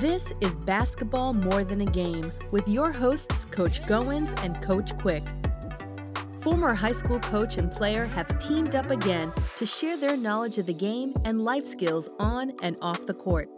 This is Basketball More Than a Game with your hosts, Coach Goins and Coach Quick. Former high school coach and player have teamed up again to share their knowledge of the game and life skills on and off the court.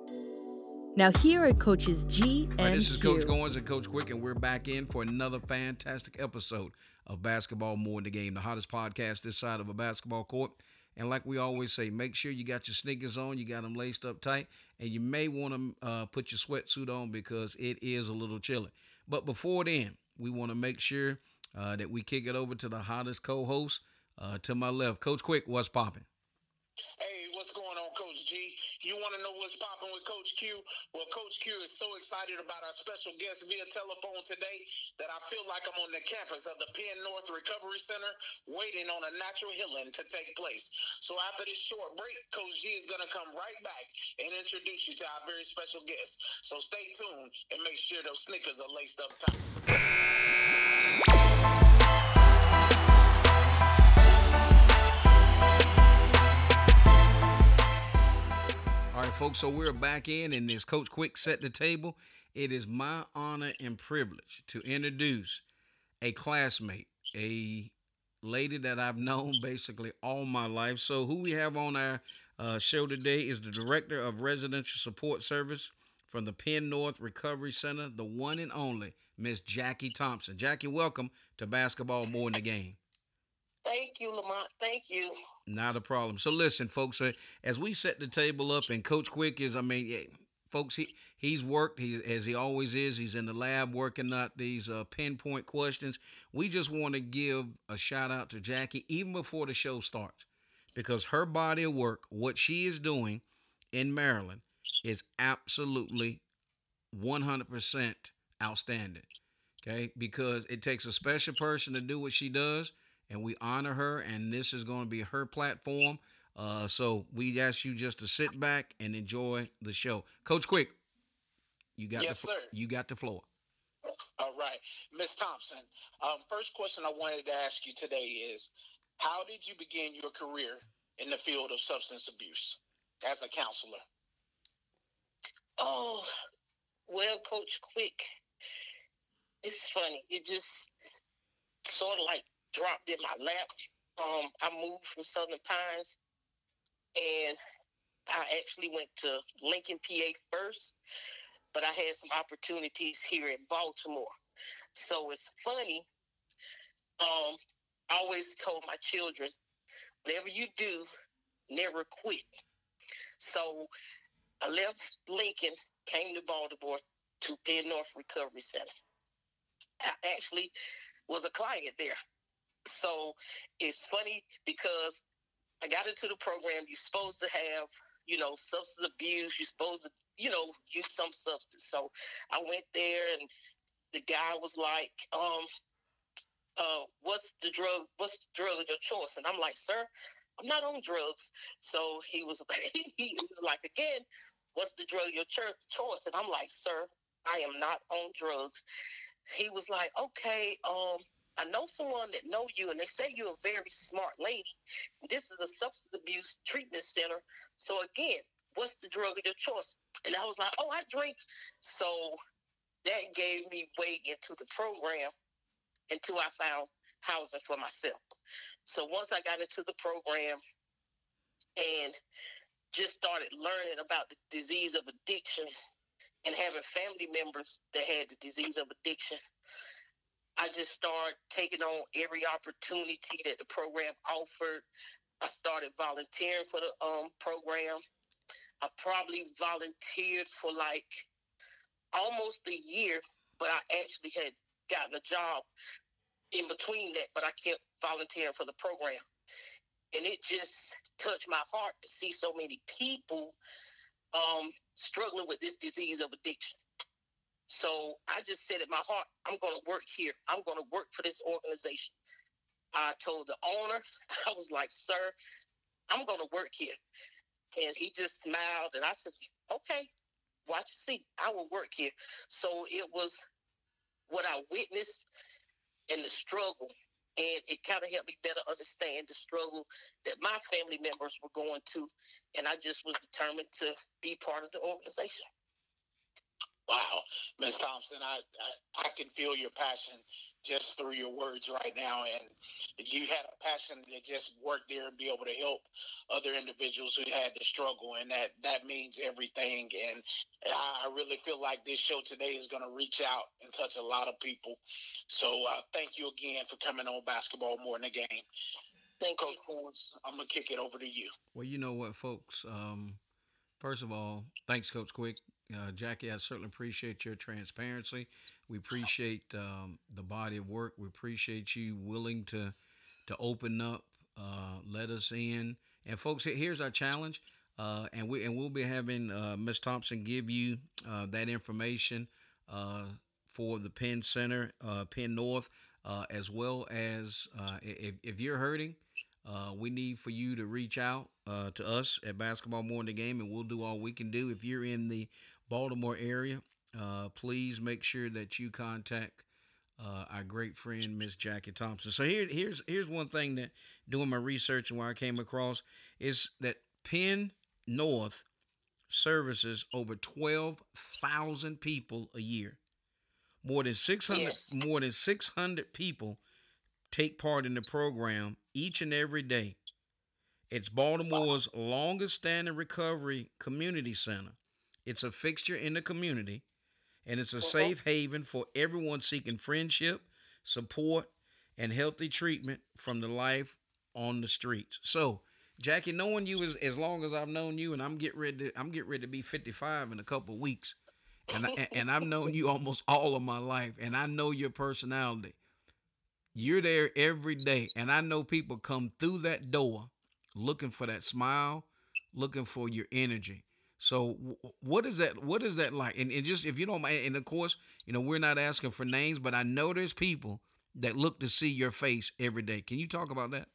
Now, here are coaches G and Right, this is Q. Coach Goins and Coach Quick, and we're back in for another fantastic episode of Basketball More Than a Game, the hottest podcast this side of a basketball court. And like we always say, make sure you got your sneakers on, you got them laced up tight, and you may want to uh, put your sweatsuit on because it is a little chilly. But before then, we want to make sure uh, that we kick it over to the hottest co-host uh, to my left, Coach Quick. What's popping? Hey, what's going on, Coach G? You want to know what's popping with Coach Q? Well, Coach Q is so excited about our special guest via telephone today that I feel like I'm on the campus of the Penn North Recovery Center waiting on a natural healing to take place. So after this short break, Coach G is going to come right back and introduce you to our very special guest. So stay tuned and make sure those sneakers are laced up tight. Folks. So we're back in, and as Coach Quick set the table, it is my honor and privilege to introduce a classmate, a lady that I've known basically all my life. So who we have on our uh, show today is the director of residential support service from the Penn North Recovery Center, the one and only Miss Jackie Thompson. Jackie, welcome to Basketball More in the Game. Thank you, Lamont. Thank you. Not a problem. So listen, folks, uh, as we set the table up, and Coach Quick is, I mean, folks, he he's worked. As he always is. He's in the lab working out these uh, pinpoint questions. We just want to give a shout out to Jackie even before the show starts, because her body of work, what she is doing in Maryland, is absolutely 100% outstanding. Okay, because it takes a special person to do what she does and we honor her and this is going to be her platform uh, so we ask you just to sit back and enjoy the show coach quick you got Yes, the fl- sir. you got the floor All right, Miss Thompson. Um, first question I wanted to ask you today is, how did you begin your career in the field of substance abuse as a counselor? Oh, well, Coach Quick, it's funny. It just sort of like dropped in my lap. Um, I moved from Southern Pines, and I actually went to Lincoln, PA first, but I had some opportunities here in Baltimore. So it's funny. Um, I always told my children, whatever you do, never quit. So I left Lincoln, came to Baltimore to Penn North Recovery Center. I actually was a client there. So it's funny because I got into the program. You're supposed to have, you know, substance abuse. You're supposed to, you know, use some substance. So I went there and the guy was like, um, uh, what's the drug? What's the drug of your choice? And I'm like, sir, I'm not on drugs. So he was, he was like, again, what's the drug of your choice? And I'm like, sir, I am not on drugs. He was like, okay, um, I know someone that know you, and they say you're a very smart lady. This is a substance abuse treatment center. So again, what's the drug of your choice? And I was like, oh, I drink. So that gave me way into the program until I found housing for myself. So once I got into the program and just started learning about the disease of addiction and having family members that had the disease of addiction, I just started taking on every opportunity that the program offered. I started volunteering for the um, program. I probably volunteered for like almost a year, but I actually had gotten a job in between that, but I kept volunteering for the program. And it just touched my heart to see so many people um, struggling with this disease of addiction. So I just said in my heart, I'm going to work here. I'm going to work for this organization. I told the owner, I was like, sir, I'm going to work here. And he just smiled and I said, okay, watch and see. I will work here. So it was what I witnessed and the struggle. And it kind of helped me better understand the struggle that my family members were going to. And I just was determined to be part of the organization. Wow, Ms. Thompson, I, I, I can feel your passion just through your words right now, and you had a passion to just work there and be able to help other individuals who had to struggle, and that that means everything. And I, I really feel like this show today is going to reach out and touch a lot of people. So uh, thank you again for coming on Basketball More Than a Game. Thank you, Coach. I'm gonna kick it over to you. Well, you know what, folks. Um, first of all, thanks, Coach Quick. Uh, Jackie, I certainly appreciate your transparency. We appreciate um, the body of work. We appreciate you willing to to open up, uh, let us in. And folks, here's our challenge. Uh, and we and we'll be having uh, Miss Thompson give you uh, that information uh, for the Penn Center, Penn North, as well as if, if you're hurting, we need for you to reach out to us at Basketball a Game, and we'll do all we can do. If you're in the Baltimore area, uh, please make sure that you contact uh, our great friend Miss Jackie Thompson. So here, here's here's one thing that doing my research and where I came across is that Penn North services over twelve thousand people a year. More than six hundred yes. more than six hundred people take part in the program each and every day. It's Baltimore's longest standing recovery community center. It's a fixture in the community, and it's a uh-huh. safe haven for everyone seeking friendship, support, and healthy treatment from the life on the streets. So, Jackie, knowing you as, as long as I've known you, and I'm getting ready to I'm getting ready to be 55 in a couple weeks, and I, and I've known you almost all of my life, and I know your personality. You're there every day, and I know people come through that door looking for that smile, looking for your energy. So what is that? What is that like? And, and just if you don't mind, and of course, you know, we're not asking for names, but I know there's people that look to see your face every day. Can you talk about that?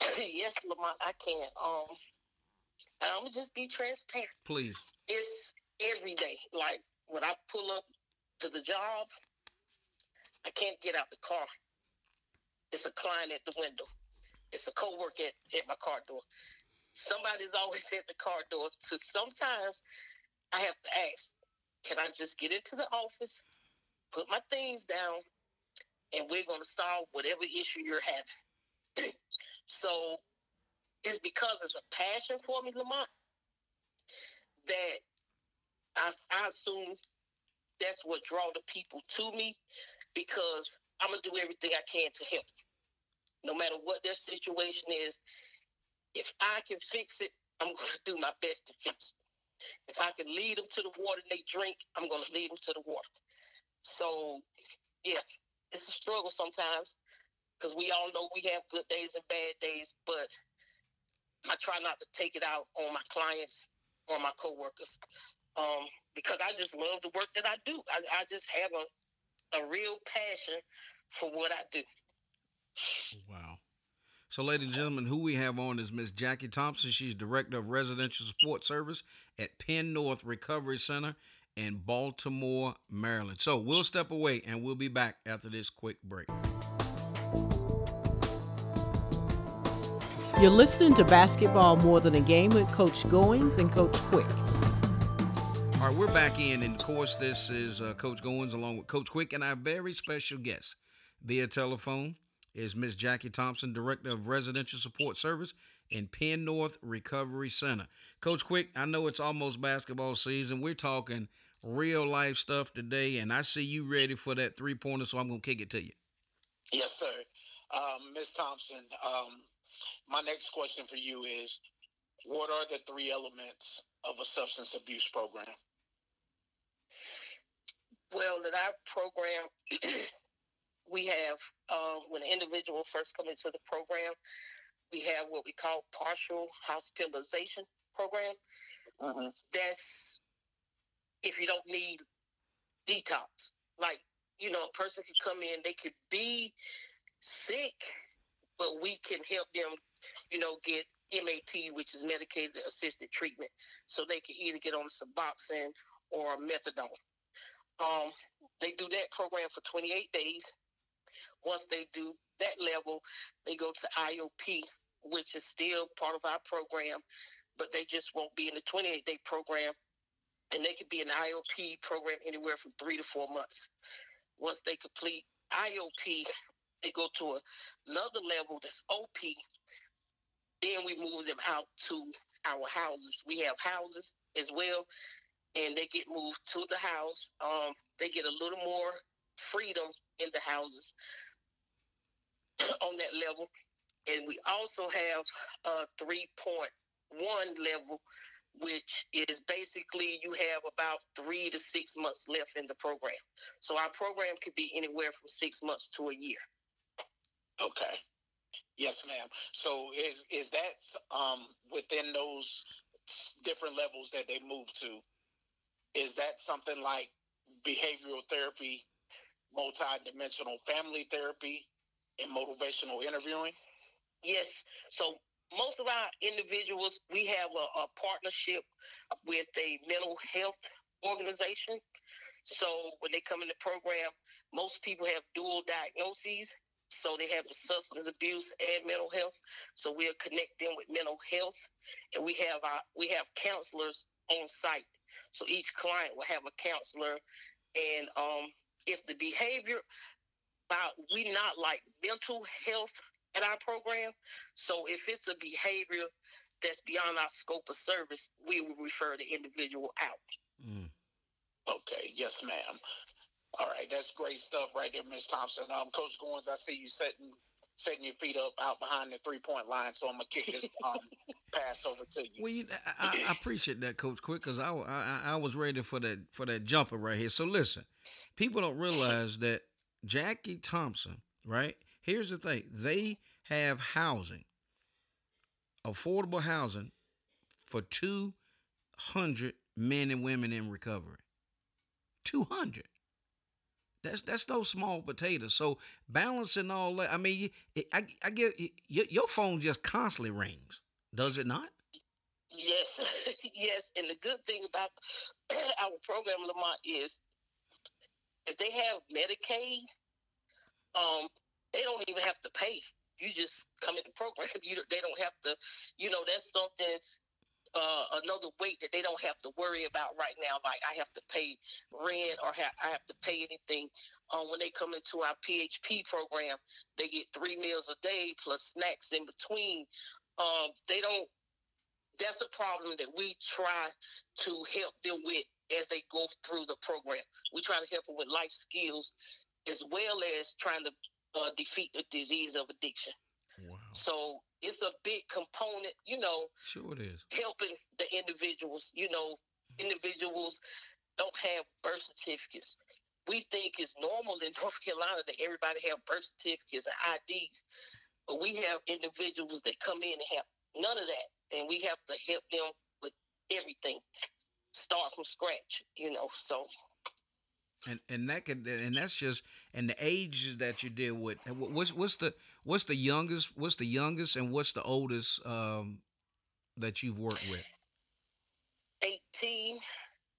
yes, Lamont, I can. Um, I'm gonna just be transparent. Please. It's every day. Like when I pull up to the job, I can't get out the car. It's a client at the window. It's a coworker at, at my car door somebody's always at the car door. So sometimes I have to ask, can I just get into the office, put my things down, and we're going to solve whatever issue you're having? so it's because it's a passion for me, Lamont, that I, I assume that's what draw the people to me because I'm gonna do everything I can to help, no matter what their situation is if I can fix it, I'm going to do my best to fix it. If I can lead them to the water they drink, I'm going to lead them to the water. So, yeah, it's a struggle sometimes because we all know we have good days and bad days, but I try not to take it out on my clients or my coworkers um, because I just love the work that I do. I, I just have a, a real passion for what I do. Wow. So, ladies and gentlemen, who we have on is Miss Jackie Thompson. She's Director of Residential Support Service at Penn North Recovery Center in Baltimore, Maryland. So, we'll step away and we'll be back after this quick break. You're listening to Basketball More Than a Game with Coach Goins and Coach Quick. All right, we're back in, and of course, this is uh, Coach Goins along with Coach Quick and our very special guest via telephone is Miss Jackie Thompson, Director of Residential Support Service in Penn North Recovery Center. Coach Quick, I know it's almost basketball season. We're talking real life stuff today, and I see you ready for that three pointer, so I'm going to kick it to you. Yes, sir. Um, Ms. Thompson, um, my next question for you is what are the three elements of a substance abuse program? Well, in our program, we have uh, when an individual first come into the program, we have what we call partial hospitalization program. Mm-hmm. That's if you don't need detox. Like you know, a person could come in, they could be sick, but we can help them, you know, get MAT, which is medicated assisted treatment, so they can either get on Suboxone or methadone. Um, they do that program for 28 days. Once they do that level, they go to IOP, which is still part of our program, but they just won't be in the 28 day program. and they could be an IOP program anywhere from three to four months. Once they complete IOP, they go to a, another level that's OP. Then we move them out to our houses. We have houses as well, and they get moved to the house. Um, they get a little more freedom in the houses on that level. And we also have a 3.1 level, which is basically you have about three to six months left in the program. So our program could be anywhere from six months to a year. Okay. Yes, ma'am. So is is that um, within those different levels that they move to? Is that something like behavioral therapy, multi-dimensional family therapy, and motivational interviewing? Yes. So most of our individuals, we have a, a partnership with a mental health organization. So when they come in the program, most people have dual diagnoses. So they have substance abuse and mental health. So we'll connect them with mental health, and we have our we have counselors on site. So each client will have a counselor, and um, if the behavior, about we not like mental health at our program. So if it's a behavior that's beyond our scope of service, we will refer the individual out. Mm. Okay, yes, ma'am. All right, that's great stuff right there, Miss Thompson. Um, Coach Goins, I see you setting setting your feet up out behind the three point line, so I'm gonna kick this um, pass over to you. Well, you, I, I, appreciate that, Coach Quick, because I, I I was ready for that for that jumper right here. So listen, people don't realize that Jackie Thompson, right? Here's the thing: they have housing, affordable housing, for two hundred men and women in recovery. Two hundred. That's that's no small potato. So balancing all that, I mean, I I get your phone just constantly rings, does it not? Yes, yes. And the good thing about our program, Lamont, is if they have Medicaid, um, they don't even have to pay. You just come in the program. You they don't have to. You know, that's something uh, another weight that they don't have to worry about right now. Like I have to pay rent or ha- I have to pay anything. Um, when they come into our PHP program, they get three meals a day plus snacks in between. Um, they don't. That's a problem that we try to help them with as they go through the program. We try to help them with life skills as well as trying to uh, defeat the disease of addiction. Wow. So it's a big component, you know. Sure it is. Helping the individuals, you know, individuals don't have birth certificates. We think it's normal in North Carolina that everybody have birth certificates and IDs, but we have individuals that come in and have none of that, and we have to help them with everything, start from scratch, you know. So and and that could and that's just and the ages that you deal with. What's what's the what's the youngest? What's the youngest and what's the oldest um, that you've worked with? Eighteen,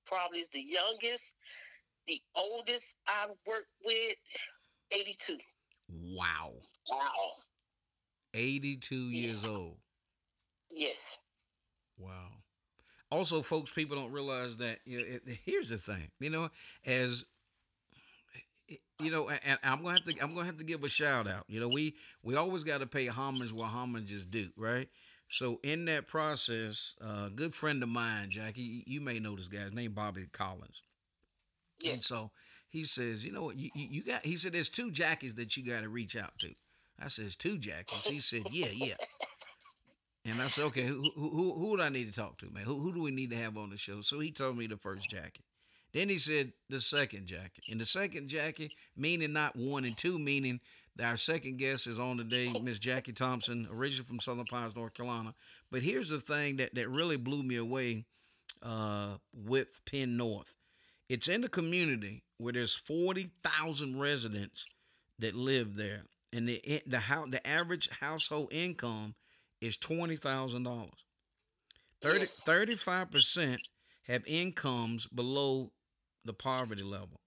probably is the youngest. The oldest I've worked with, eighty-two. Wow. Wow. Eighty-two yeah. years old. Yes. Wow also, folks, people don't realize that. You know, it, here's the thing. You know, as you know, and I'm gonna have to I'm gonna have to give a shout out. You know, we we always got to pay homage where homage is due, right? So in that process, a uh, good friend of mine, Jackie, you may know this guy's name, Bobby Collins. Yes. And so he says, you know what, you, you got. He said, there's two Jackies that you got to reach out to. I says, two Jackies. He said, yeah, yeah. And I said, okay, who, who, who do I need to talk to, man? Who, who do we need to have on the show? So he told me the first Jackie. Then he said the second Jackie. And the second Jackie, meaning not one and two, meaning that our second guest is on today, Miss Jackie Thompson, originally from Southern Pines, North Carolina. But here's the thing that, that really blew me away uh, with Penn North. It's in a community where there's 40,000 residents that live there. And the, the, the average household income – is twenty thousand dollars. 35 percent have incomes below the poverty level.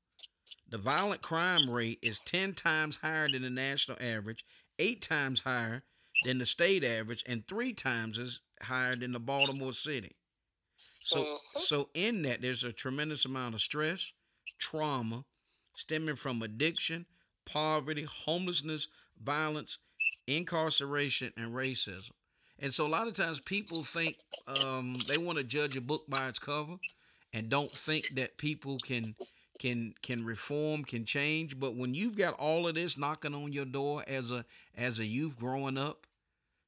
The violent crime rate is ten times higher than the national average, eight times higher than the state average, and three times as higher than the Baltimore City. So Mhm. so in that there's a tremendous amount of stress, trauma, stemming from addiction, poverty, homelessness, violence, incarceration, and racism. And so a lot of times people think um, they want to judge a book by its cover, and don't think that people can can can reform, can change. But when you've got all of this knocking on your door as a as a youth growing up,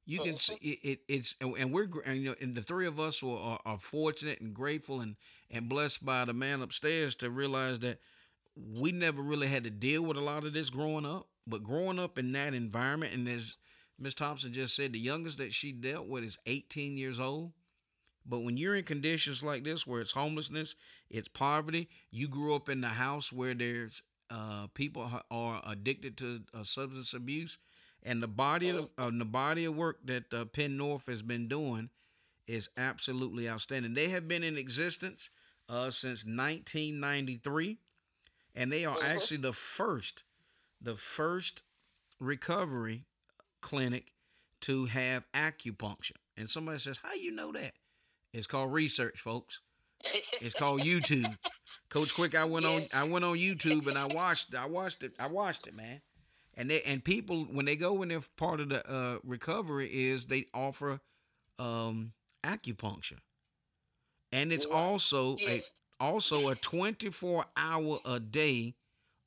you can see it, it, it's and we're and, you know and the three of us were, are, are fortunate and grateful and and blessed by the man upstairs to realize that we never really had to deal with a lot of this growing up but growing up in that environment and as miss thompson just said the youngest that she dealt with is 18 years old but when you're in conditions like this where it's homelessness it's poverty you grew up in the house where there's uh, people are addicted to uh, substance abuse and the body of uh, the body of work that uh, Penn North has been doing is absolutely outstanding. They have been in existence uh, since 1993, and they are actually the first, the first recovery clinic to have acupuncture. And somebody says, "How you know that?" It's called research, folks. It's called YouTube. Coach Quick, I went Yes. on I went on YouTube and I watched I watched it I watched it, man. And they and people when they go in there part of the uh, recovery is they offer um, acupuncture, and it's also Yes. a also a twenty four hour a day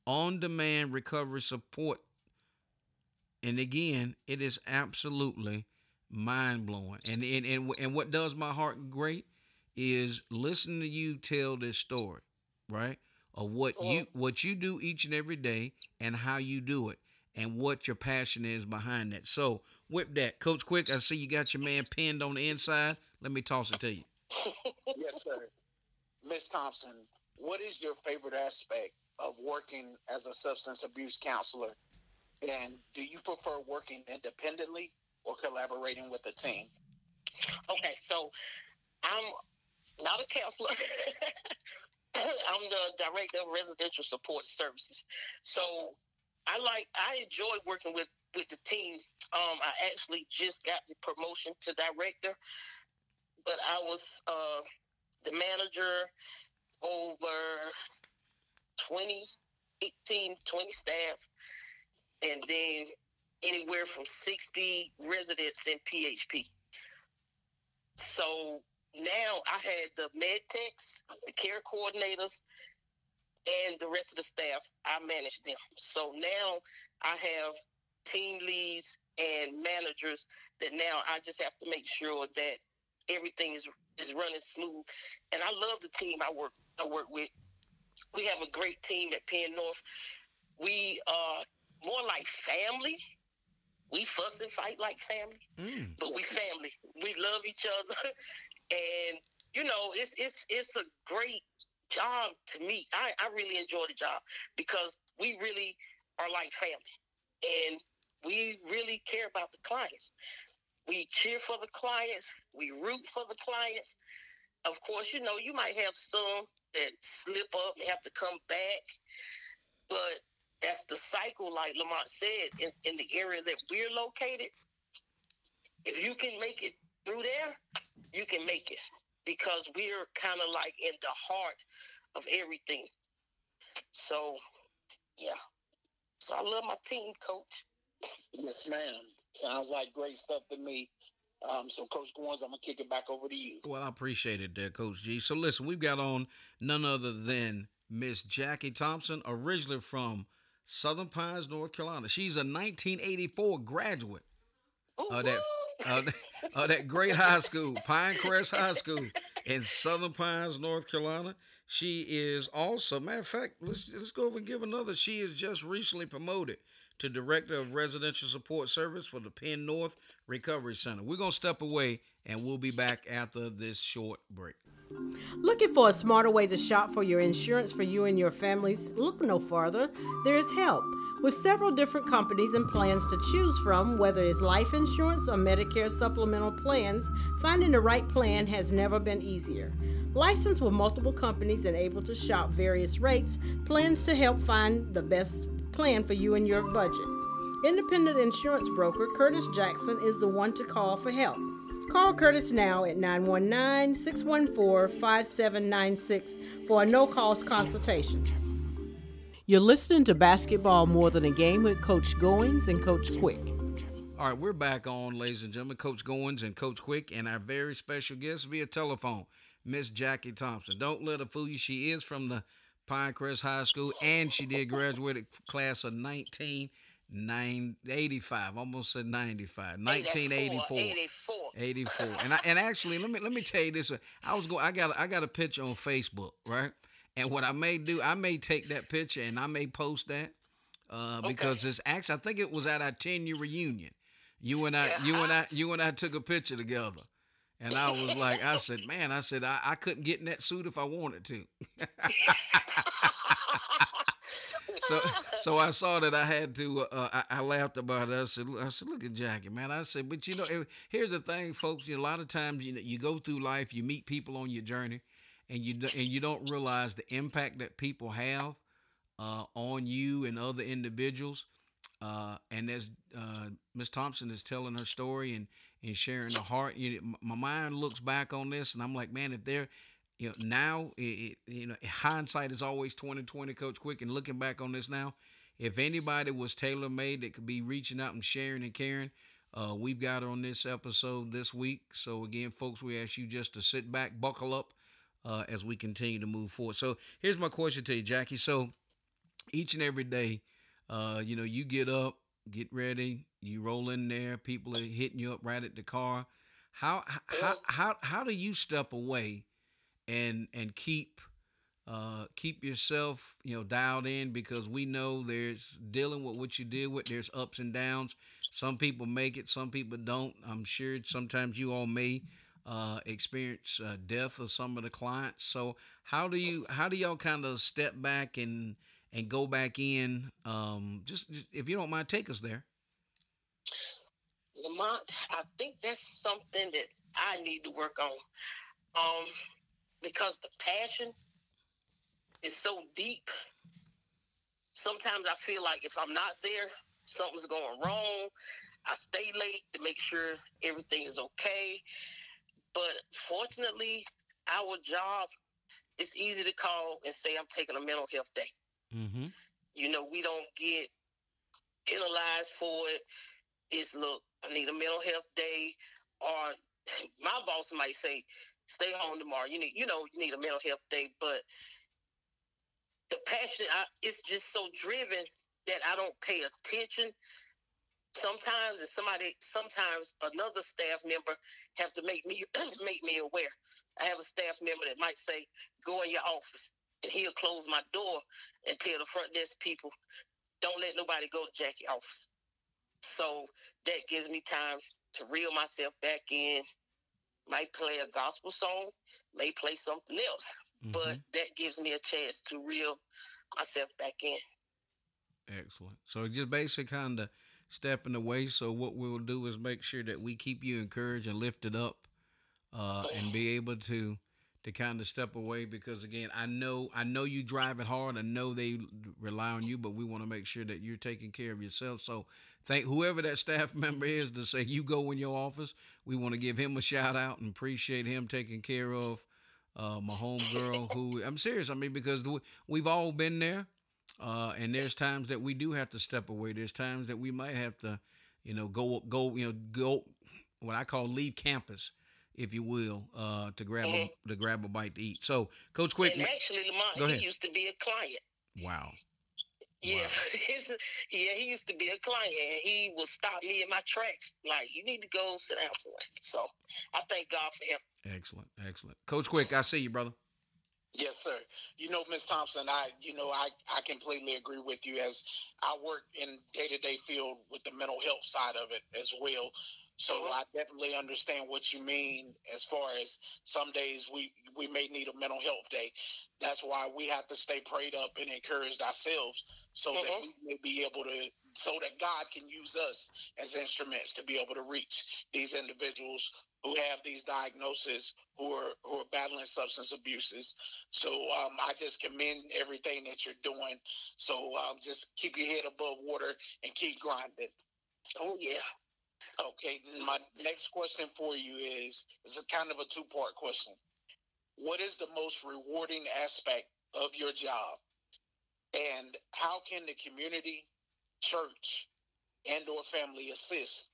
on demand recovery support. And again, it is absolutely mind blowing. And and and and what does my heart great is listening to you tell this story, right? Of what you what you do each and every day and how you do it and what your passion is behind that. So whip that, Coach Quick, I see you got your man pinned on the inside. Let me toss it to you. yes, sir. Miss Thompson, what is your favorite aspect of working as a substance abuse counselor? And do you prefer working independently or collaborating with a team? Okay, so I'm not a counselor. I'm the director of residential support services. So I like I enjoy working with with the team. Um, I actually just got the promotion to director, but I was uh, the manager over 20, 18, 20 staff, and then anywhere from 60 residents in PHP. So now I had the med techs, the care coordinators, and the rest of the staff. I managed them. So now I have team leads and managers that now I just have to make sure that everything is is running smooth. And I love the team I work I work with. We have a great team at Penn North. We are more like family. We fuss and fight like family Mm. but we family. We love each other, and you know, it's it's it's a great job to me. I I really enjoy the job because we really are like family, and we really care about the clients. We cheer for the clients. We root for the clients. Of course, you know, you might have some that slip up and have to come back, but that's the cycle, like Lamont said, in, in the area that we're located if you can make it through there, you can make it because we're kind of like in the heart of everything. So, yeah. So I love my team, coach. Yes, ma'am. Sounds like great stuff to me. Um, so, Coach Goins, I'm gonna kick it back over to you. Well, I appreciate it there, Coach G. So listen, we've got on none other than Miss Jackie Thompson, originally from Southern Pines, North Carolina. She's a 1984 graduate Ooh, of that of, that- of that great high school, Pinecrest High School in Southern Pines, North Carolina. She is also, matter of fact, let's let's go over and give another. She is just recently promoted to Director of Residential Support Service for the Penn North Recovery Center. We're gonna step away and we'll be back after this short break. Looking for a smarter way to shop for your insurance for you and your families? Look no farther. There is help. With several different companies and plans to choose from, whether it's life insurance or Medicare supplemental plans, finding the right plan has never been easier. Licensed with multiple companies and able to shop various rates, plans to help find the best plan for you and your budget. Independent insurance broker Curtis Jackson is the one to call for help. Call Curtis now at 919 614 5796 for a no cost consultation. You're listening to Basketball More Than a Game with Coach Goins and Coach Quick. All right, we're back on, ladies and gentlemen. Coach Goins and Coach Quick, and our very special guest via telephone, Miss Jackie Thompson. Don't let her fool you. She is from the Pinecrest High School, and she did graduate class of 1985. Almost said 95. 1984. 84. 84. And I, and actually, let me let me tell you this. I was going. I got I got a picture on Facebook, right? And what I may do, I may take that picture and I may post that uh, because it's actually I think it was at our 10 year reunion. You and I, you and I, you and I took a picture together. And I was like, I said, man, I said, I, I couldn't get in that suit if I wanted to. so, so I saw that I had to. Uh, I, I, laughed about it. I said, I said, look at Jackie, man. I said, but you know, here's the thing, folks. You know, a lot of times, you know, you go through life, you meet people on your journey, and you and you don't realize the impact that people have uh, on you and other individuals. Uh, and as uh, Miss Thompson is telling her story and, and sharing the heart, you my mind looks back on this, and I'm like, man, if they're you know, now, it, you know, hindsight is always 2020, Coach Quick. And looking back on this now, if anybody was tailor made that could be reaching out and sharing and caring, uh, we've got on this episode this week. So, again, folks, we ask you just to sit back, buckle up uh, as we continue to move forward. So, here's my question to you, Jackie. So, each and every day, uh, you know, you get up, get ready, you roll in there, people are hitting you up right at the car. How how how how do you step away and and keep uh, keep yourself you know dialed in because we know there's dealing with what you deal with. There's ups and downs. Some people make it, some people don't. I'm sure sometimes you all may uh, experience uh, death of some of the clients. So how do you how do y'all kind of step back and and go back in? Um, just, just if you don't mind, take us there. Lamont, I think that's something that I need to work on. Um, because the passion is so deep. Sometimes I feel like if I'm not there, something's going wrong. I stay late to make sure everything is okay. But fortunately, our job, it's easy to call and say, I'm taking a mental health day. Mm-hmm. You know, we don't get penalized for it. It's, look, I need a mental health day. Or my boss might say, stay home tomorrow. You need, you know, you need a mental health day. But the passion, I, it's just so driven that I don't pay attention. Sometimes, and somebody, sometimes another staff member have to make me make me aware. I have a staff member that might say, "Go in your office," and he'll close my door and tell the front desk people, "Don't let nobody go to Jackie office." So that gives me time to reel myself back in, might play a gospel song, may play something else, mm-hmm. but that gives me a chance to reel myself back in. Excellent. So just basically kind of stepping away. So what we'll do is make sure that we keep you encouraged and lifted up, uh, and be able to to kind of step away because again, I know I know you drive it hard. I know they rely on you, but we want to make sure that you're taking care of yourself. So thank whoever that staff member is to say you go in your office. We want to give him a shout out and appreciate him taking care of uh, my home girl. Who I'm serious. I mean because we've all been there, uh, and there's times that we do have to step away. There's times that we might have to, you know, go go you know go what I call leave campus if you will, uh, to grab mm-hmm. a, to grab a bite to eat. So, Coach Quick, and actually, Lamont, he used to be a client. Wow. Yeah, wow. yeah, he used to be a client, and he would stop me in my tracks. Like, you need to go sit down somewhere. So, I thank God for him. Excellent, excellent, Coach Quick. I see you, brother. Yes, sir. You know, Miss Thompson, I, you know, I, I completely agree with you as I work in day to day field with the mental health side of it as well. So I definitely understand what you mean as far as some days we we may need a mental health day. That's why we have to stay prayed up and encouraged ourselves so mm-hmm. that we may be able to so that God can use us as instruments to be able to reach these individuals who have these diagnoses who are who are battling substance abuses. So um, I just commend everything that you're doing. So um, just keep your head above water and keep grinding. Oh yeah. Okay, my next question for you is is a kind of a two part question. What is the most rewarding aspect of your job, and how can the community, church, and or family assist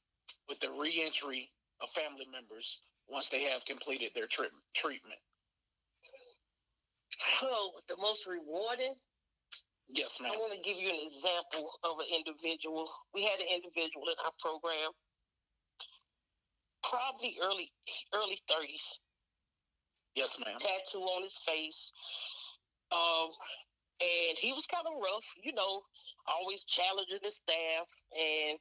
with the reentry of family members once they have completed their tri- treatment? So the most rewarding Yes, ma'am. I want to give you an example of an individual. We had an individual in our program, probably early early thirties, Yes, ma'am. tattoo on his face. Um, and he was kind of rough, you know, always challenging the staff. And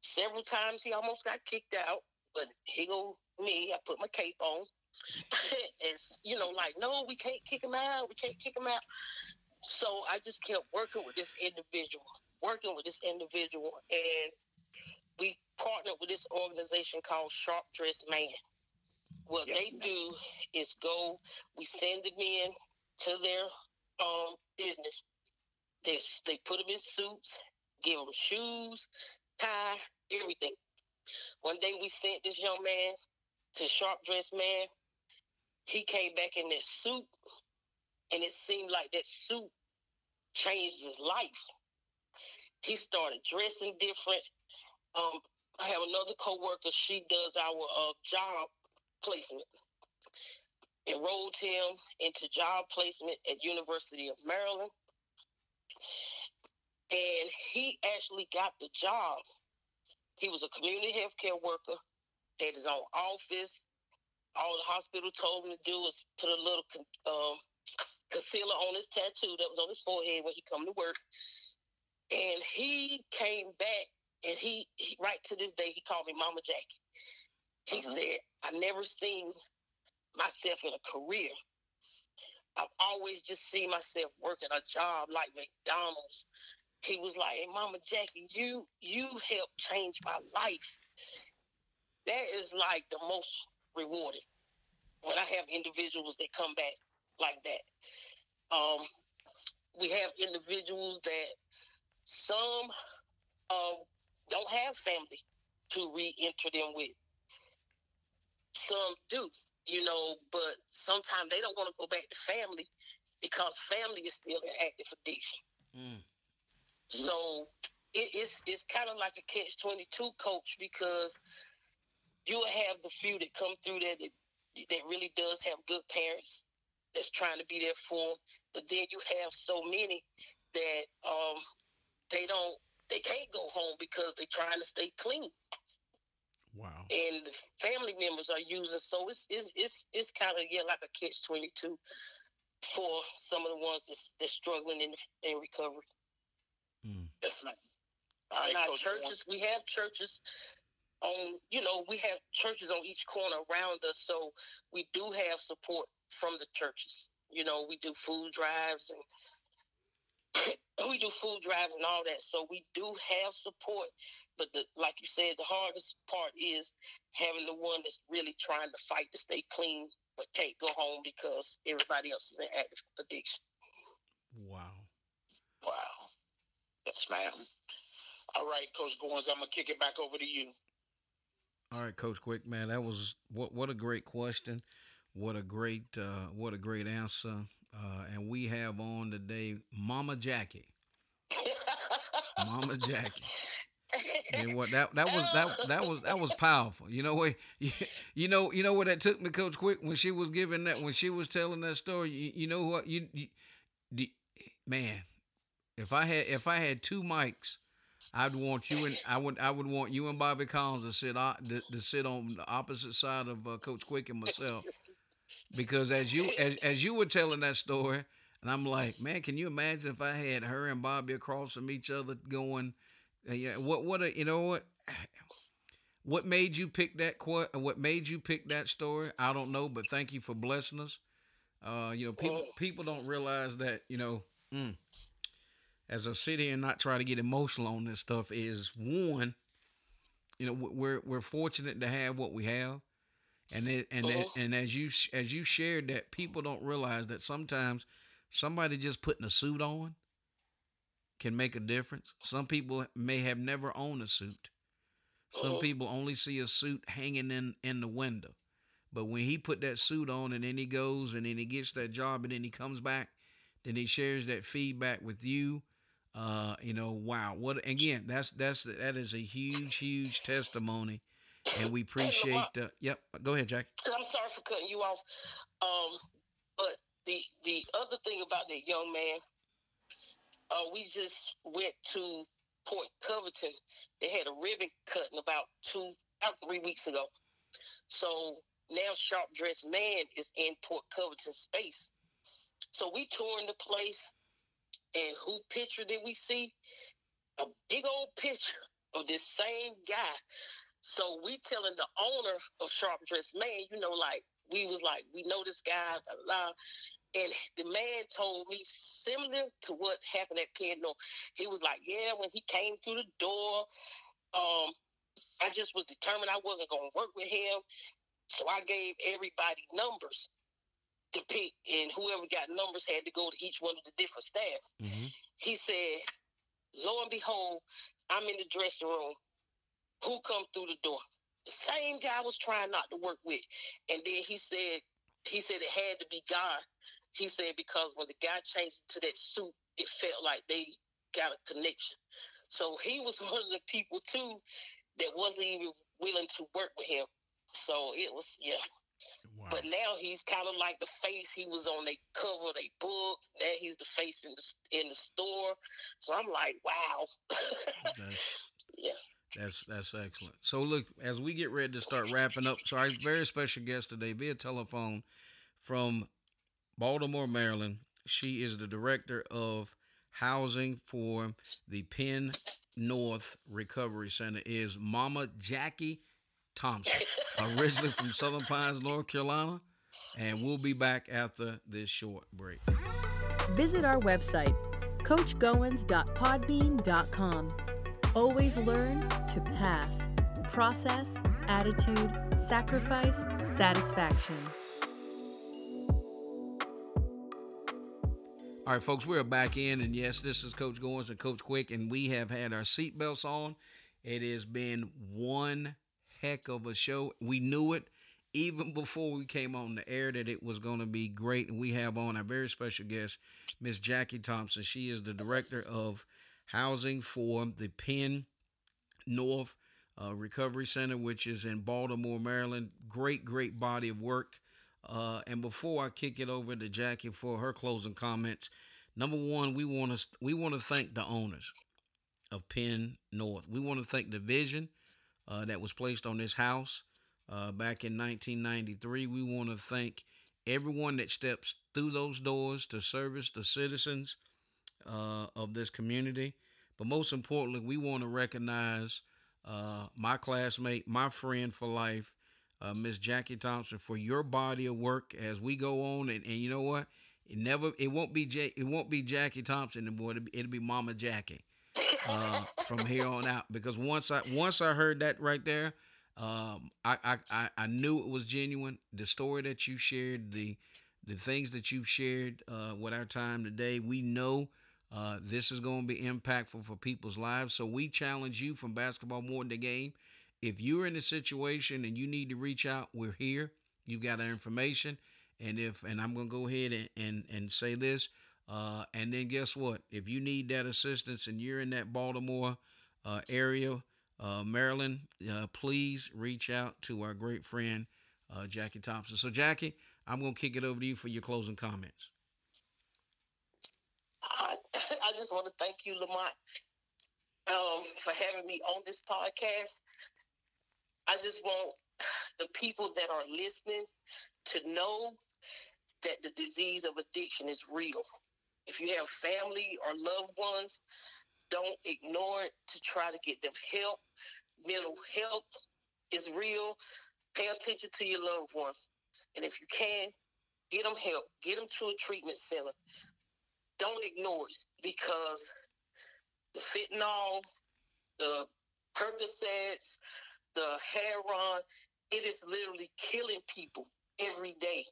several times he almost got kicked out. But he go me, I put my cape on. it's you know, like, no, we can't kick him out. We can't kick him out. So I just kept working with this individual, working with this individual, and we partnered with this organization called Sharp Dress Man. What Yes, they ma'am. do is go, we send the men to their um, business. They they put them in suits, give them shoes, tie, everything. One day we sent this young man to Sharp Dress Man. He came back in that suit, and it seemed like that suit changed his life. He started dressing different. Um, I have another coworker. She does our uh, job placement. Enrolled him into job placement at University of Maryland, and he actually got the job. He was a community health care worker. Had his own office. All the hospital told him to do was put a little um, concealer on his tattoo that was on his forehead when he come to work. And he came back, and he, he right to this day he called me Mama Jackie. He Uh-huh. said, "I never seen myself in a career. I've always just seen myself working a job like McDonald's." He was like, "Hey, Mama Jackie, you you helped change my life. That is like the most rewarding when I have individuals that come back like that. Um, we have individuals that some um, don't have family to re-enter them with. Some do, you know, but sometimes they don't want to go back to family because family is still an active addiction. Mm. So it, it's it's kind of like a catch twenty two coach because you'll have the few that come through there that that really does have good parents that's trying to be there for 'em. but then you have so many that um they don't they can't go home because they're trying to stay clean Wow. and the family members are using so it's it's it's, it's kind of yeah like a catch 22 for some of the ones that's, that's struggling in in recovery hmm. Yes, ma'am. All right, and our churches, we have churches on, you know, we have churches on each corner around us. So we do have support from the churches. You know, we do food drives and we do food drives and all that. So we do have support. But the, like you said, the hardest part is having the one that's really trying to fight to stay clean, but can't go home because everybody else is in active addiction. Wow. Wow. Yes, ma'am. All right, Coach Goins, I'm gonna kick it back over to you. All right, Coach Quick, man, that was what what a great question. What a great uh, what a great answer. We have on today Mama Jackie. Mama Jackie. And what that that was that that was that was powerful. You know what you, know you know what that took me, Coach Quick, when she was giving that when she was telling that story. You, you know what you, you, man, if I had if I had two mics, I'd want you and I would I would want you and Bobby Collins to sit o- to, to sit on the opposite side of uh, Coach Quick and myself, because as you as, as you were telling that story, and I'm like, man, can you imagine if I had her and Bobby across from each other going, uh, yeah, what what a, you know what. What made you pick that qu- What made you pick that story? I don't know, but thank you for blessing us. Uh, you know, people people don't realize that. You know, mm, as I sit here and not try to get emotional on this stuff, is one, you know, we're we're fortunate to have what we have, and it, and it, and as you as you shared that, people don't realize that sometimes somebody just putting a suit on can make a difference. Some people may have never owned a suit. Some Uh-huh. people only see a suit hanging in in the window. But when he put that suit on and then he goes and then he gets that job and then he comes back, then he shares that feedback with you. Uh, you know, wow, what again? That's that's that is a huge, huge testimony, and we appreciate. Uh, yep, go ahead, Jack. I'm sorry for cutting you off. Um, but the the other thing about that young man, uh, we just went to Port Covington. They had a ribbon cutting about two, about three weeks ago. So now Sharp Dressed Man is in Port Covington space. So we touring the place, and who picture did we see? A big old picture of this same guy. So we telling the owner of Sharp Dressed Man, you know, like we was like, we know this guy, blah, blah. And the man told me similar to what happened at Penn North. He was like, yeah, when he came through the door, um, I just was determined I wasn't going to work with him. So I gave everybody numbers to pick, and whoever got numbers had to go to each one of the different staff. Mm-hmm. He said, lo and behold, I'm in the dressing room. Who come through the door? The same guy I was trying not to work with. And then he said, he said it had to be God. He said because when the guy changed to that suit, it felt like they got a connection. So he was one of the people too that wasn't even willing to work with him. So it was yeah. Wow. But now he's kind of like the face. He was on the cover of their book. Now he's the face in the in the store. So I'm like, wow. That's, Yeah. That's that's excellent. So look, as we get ready to start wrapping up, so our very special guest today via telephone from Baltimore, Maryland. She is the director of housing for the Penn North Recovery Center. Is Mama Jackie Thompson, originally from Southern Pines, North Carolina, and we'll be back after this short break. Visit our website, coachgoins.podbean.com. Always learn to pass. Process, attitude, sacrifice, satisfaction. All right, folks, we're back in, and yes, this is Coach Goins and Coach Quick, and we have had our seatbelts on. It has been one heck of a show. We knew it even before we came on the air that it was going to be great, and we have on our very special guest, Miss Jackie Thompson. She is the director of housing for the Penn North uh, Recovery Center, which is in Baltimore, Maryland. Great, great body of work. Uh, and before I kick it over to Jackie for her closing comments, number one, we want to we want to thank the owners of Penn North. We want to thank the vision uh, that was placed on this house uh, back in 1993. We want to thank everyone that steps through those doors to service the citizens uh, of this community. But most importantly, we want to recognize uh, my classmate, my friend for life, uh, Miss Jackie Thompson, for your body of work as we go on. And, and you know what? It never, it won't be J, it won't be Jackie Thompson anymore. It'll be, it'll be Mama Jackie uh, from here on out. Because once I once I heard that right there, um, I, I I I knew it was genuine. The story that you shared, the the things that you've shared uh, with our time today, we know uh, this is going to be impactful for people's lives. So we challenge you from basketball more than the game. If you're in a situation and you need to reach out, we're here. You've got our information. And if and I'm gonna go ahead and and, and say this, uh, and then guess what? If you need that assistance and you're in that Baltimore uh, area, uh, Maryland, uh, please reach out to our great friend uh, Jackie Thompson. So Jackie, I'm gonna kick it over to you for your closing comments. I, I just want to thank you, Lamont, um, for having me on this podcast. I just want the people that are listening to know that the disease of addiction is real. If you have family or loved ones, don't ignore it to try to get them help. Mental health is real. Pay attention to your loved ones. And if you can, get them help. Get them to a treatment center. Don't ignore it because the fentanyl, the Percocets, the heroin, it is literally killing people every day.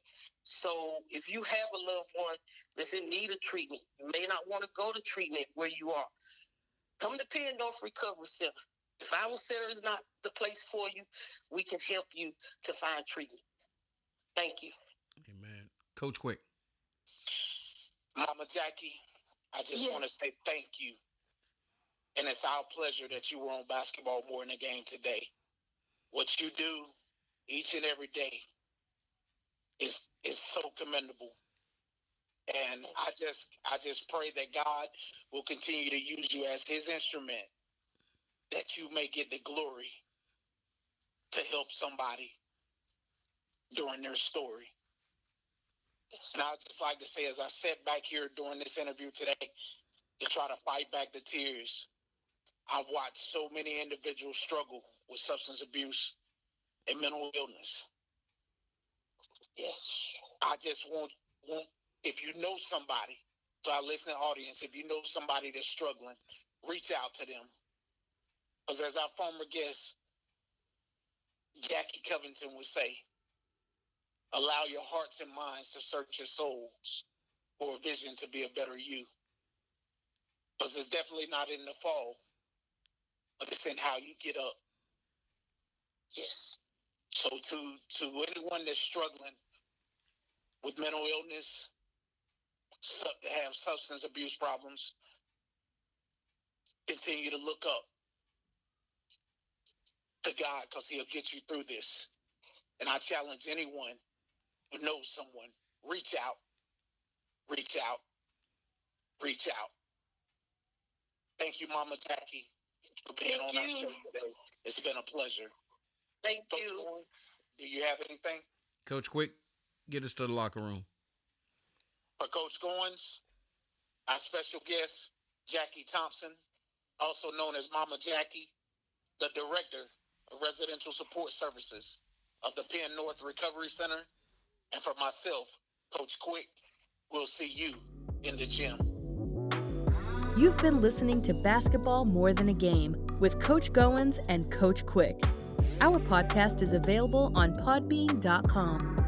So if you have a loved one that's in need of treatment, you may not want to go to treatment where you are. Come to Penn North Recovery Center. If our center is not the place for you, we can help you to find treatment. Thank you. Amen. Coach Quick. Mama Jackie, I just Yes. want to say thank you. And it's our pleasure that you were on basketball more in the game today. What you do each and every day is is so commendable. And I just I just pray that God will continue to use you as his instrument that you may get the glory to help somebody during their story. And I'd just like to say, as I sat back here during this interview today to try to fight back the tears, I've watched so many individuals struggle with substance abuse and mental illness. Yes. I just want, want if you know somebody, to our listening audience, if you know somebody that's struggling, reach out to them. Because as our former guest, Jackie Covington would say, allow your hearts and minds to search your souls for a vision to be a better you. Because it's definitely not in the fall, but it's in how you get up. Yes. So to to anyone that's struggling with mental illness, have substance abuse problems, continue to look up to God because He'll get you through this. And I challenge anyone who knows someone, reach out, reach out, reach out. Thank you, Mama Jackie, for being Thank on our show today. It's been a pleasure. Thank Coach you. Warren, Do you have anything? Coach Quick, get us to the locker room. For Coach Goins, our special guest, Jackie Thompson, also known as Mama Jackie, the Director of Residential Support Services of the Penn North Recovery Center, and for myself, Coach Quick, we'll see you in the gym. You've been listening to Basketball More Than a Game with Coach Goins and Coach Quick. Our podcast is available on podbean.com.